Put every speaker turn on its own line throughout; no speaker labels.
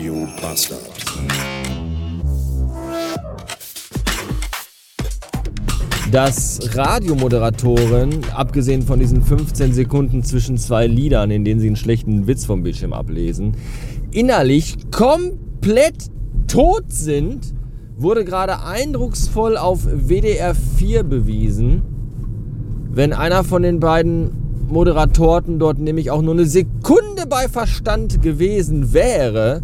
Radio Bastard.
dass Radiomoderatoren, abgesehen von diesen 15 Sekunden zwischen zwei Liedern, in denen sie einen schlechten Witz vom Bildschirm ablesen, innerlich komplett tot sind, wurde gerade eindrucksvoll auf WDR 4 bewiesen. Wenn einer von den beiden Moderatoren dort nämlich auch nur eine Sekunde bei Verstand gewesen wäre,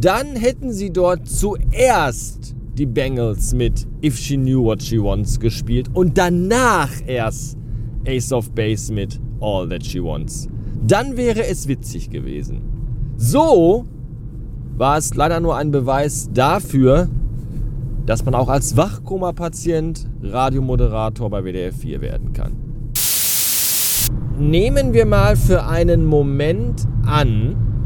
dann hätten sie dort zuerst die Bengals mit If She Knew What She Wants gespielt und danach erst Ace of Base mit All That She Wants. Dann wäre es witzig gewesen. So war es leider nur ein Beweis dafür, dass man auch als Wachkoma-Patient Radiomoderator bei WDR 4 werden kann. Nehmen wir mal für einen Moment an,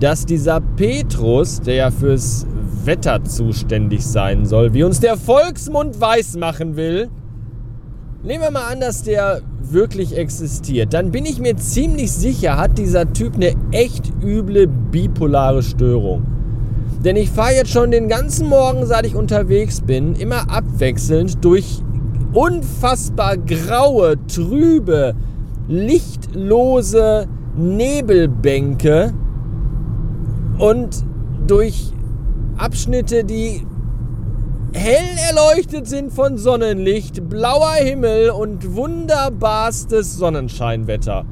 dass dieser Petrus, der ja fürs Wetter zuständig sein soll, wie uns der Volksmund weismachen will, nehmen wir mal an, dass der wirklich existiert, dann bin ich mir ziemlich sicher, hat dieser Typ eine echt üble bipolare Störung. Denn ich fahre jetzt schon den ganzen Morgen, seit ich unterwegs bin, immer abwechselnd durch unfassbar graue, trübe, lichtlose Nebelbänke und durch Abschnitte, die hell erleuchtet sind von Sonnenlicht, blauer Himmel und wunderbarstes Sonnenscheinwetter.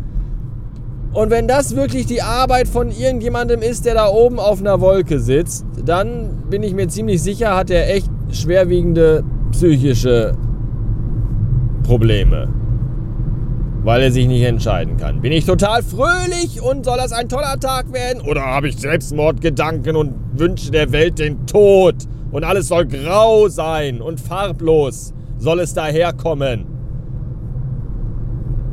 Und wenn das wirklich die Arbeit von irgendjemandem ist, der da oben auf einer Wolke sitzt, dann bin ich mir ziemlich sicher, hat er echt schwerwiegende psychische Probleme weil er sich nicht entscheiden kann. Bin ich total fröhlich und soll das ein toller Tag werden? Oder habe ich Selbstmordgedanken und wünsche der Welt den Tod? Und alles soll grau sein und farblos soll es daherkommen.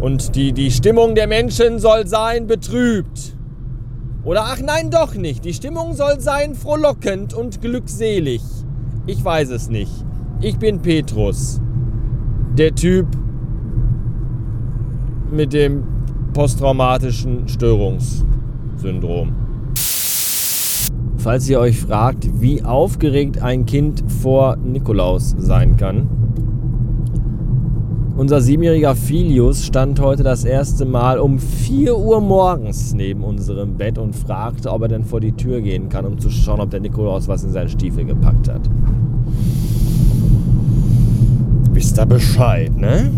Und die, die Stimmung der Menschen soll sein betrübt. Oder ach nein, doch nicht. Die Stimmung soll sein frohlockend und glückselig. Ich weiß es nicht. Ich bin Petrus. Der Typ, mit dem posttraumatischen Störungssyndrom. Falls ihr euch fragt, wie aufgeregt ein Kind vor Nikolaus sein kann, unser siebenjähriger Filius stand heute das erste Mal um 4 Uhr morgens neben unserem Bett und fragte, ob er denn vor die Tür gehen kann, um zu schauen, ob der Nikolaus was in seinen Stiefel gepackt hat. Wisst ihr Bescheid, ne?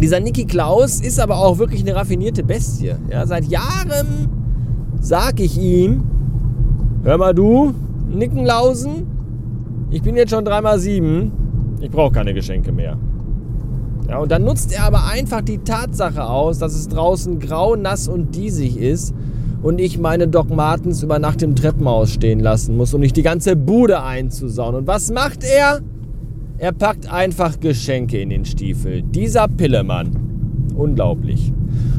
Dieser Niki Klaus ist aber auch wirklich eine raffinierte Bestie. Ja, seit Jahren sag ich ihm, hör mal du, Nickenlausen, ich bin jetzt schon dreimal sieben, ich brauche keine Geschenke mehr. Ja, und dann nutzt er aber einfach die Tatsache aus, dass es draußen grau, nass und diesig ist und ich meine Doc Martens über Nacht im Treppenhaus stehen lassen muss, um nicht die ganze Bude einzusauen. Und was macht er? Er packt einfach Geschenke in den Stiefel. Dieser Pillemann. Unglaublich.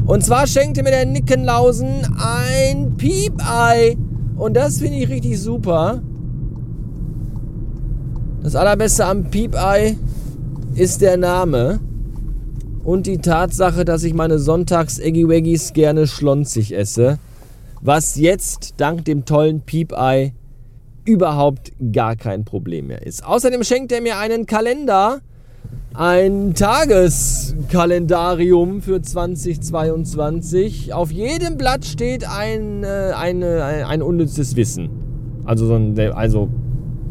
Und zwar schenkte mir der Nickenlausen ein Piepei. Und das finde ich richtig super. Das allerbeste am Piepei ist der Name und die Tatsache, dass ich meine Sonntags-Eggy-Weggies gerne schlonzig esse. Was jetzt dank dem tollen Piepei überhaupt gar kein Problem mehr ist. Außerdem schenkt er mir einen Kalender, ein Tageskalendarium für 2022. Auf jedem Blatt steht ein, äh, eine, ein, ein unnützes Wissen. Also so, ein, also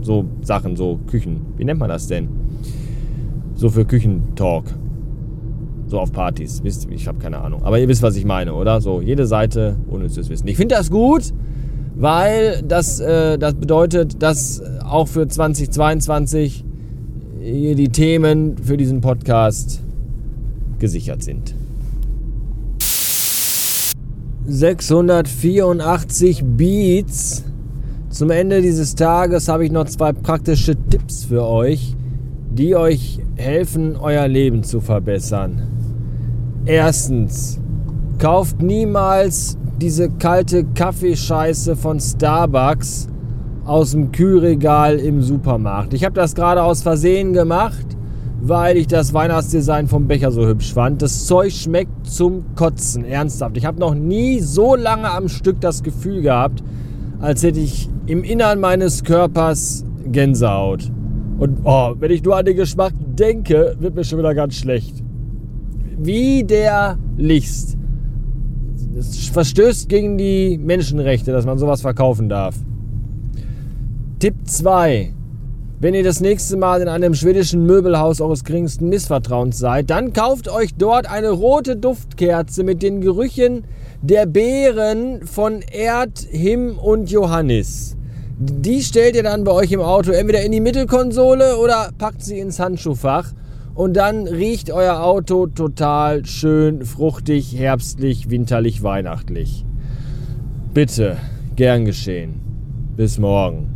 so Sachen, so Küchen. Wie nennt man das denn? So für Küchentalk. So auf Partys. Wisst, ich habe keine Ahnung. Aber ihr wisst, was ich meine, oder? So, jede Seite unnützes Wissen. Ich finde das gut weil das, äh, das bedeutet, dass auch für 2022 die Themen für diesen Podcast gesichert sind. 684 Beats. Zum Ende dieses Tages habe ich noch zwei praktische Tipps für euch, die euch helfen, euer Leben zu verbessern. Erstens, kauft niemals diese kalte Kaffeescheiße von Starbucks aus dem Kühlregal im Supermarkt. Ich habe das gerade aus Versehen gemacht, weil ich das Weihnachtsdesign vom Becher so hübsch fand. Das Zeug schmeckt zum Kotzen, ernsthaft. Ich habe noch nie so lange am Stück das Gefühl gehabt, als hätte ich im Innern meines Körpers Gänsehaut. Und oh, wenn ich nur an den Geschmack denke, wird mir schon wieder ganz schlecht. Widerlichst. Es verstößt gegen die Menschenrechte, dass man sowas verkaufen darf. Tipp 2. Wenn ihr das nächste Mal in einem schwedischen Möbelhaus eures geringsten Missvertrauens seid, dann kauft euch dort eine rote Duftkerze mit den Gerüchen der Beeren von Erd, Him und Johannis. Die stellt ihr dann bei euch im Auto entweder in die Mittelkonsole oder packt sie ins Handschuhfach und dann riecht euer Auto total schön, fruchtig, herbstlich, winterlich, weihnachtlich. Bitte, gern geschehen. Bis morgen.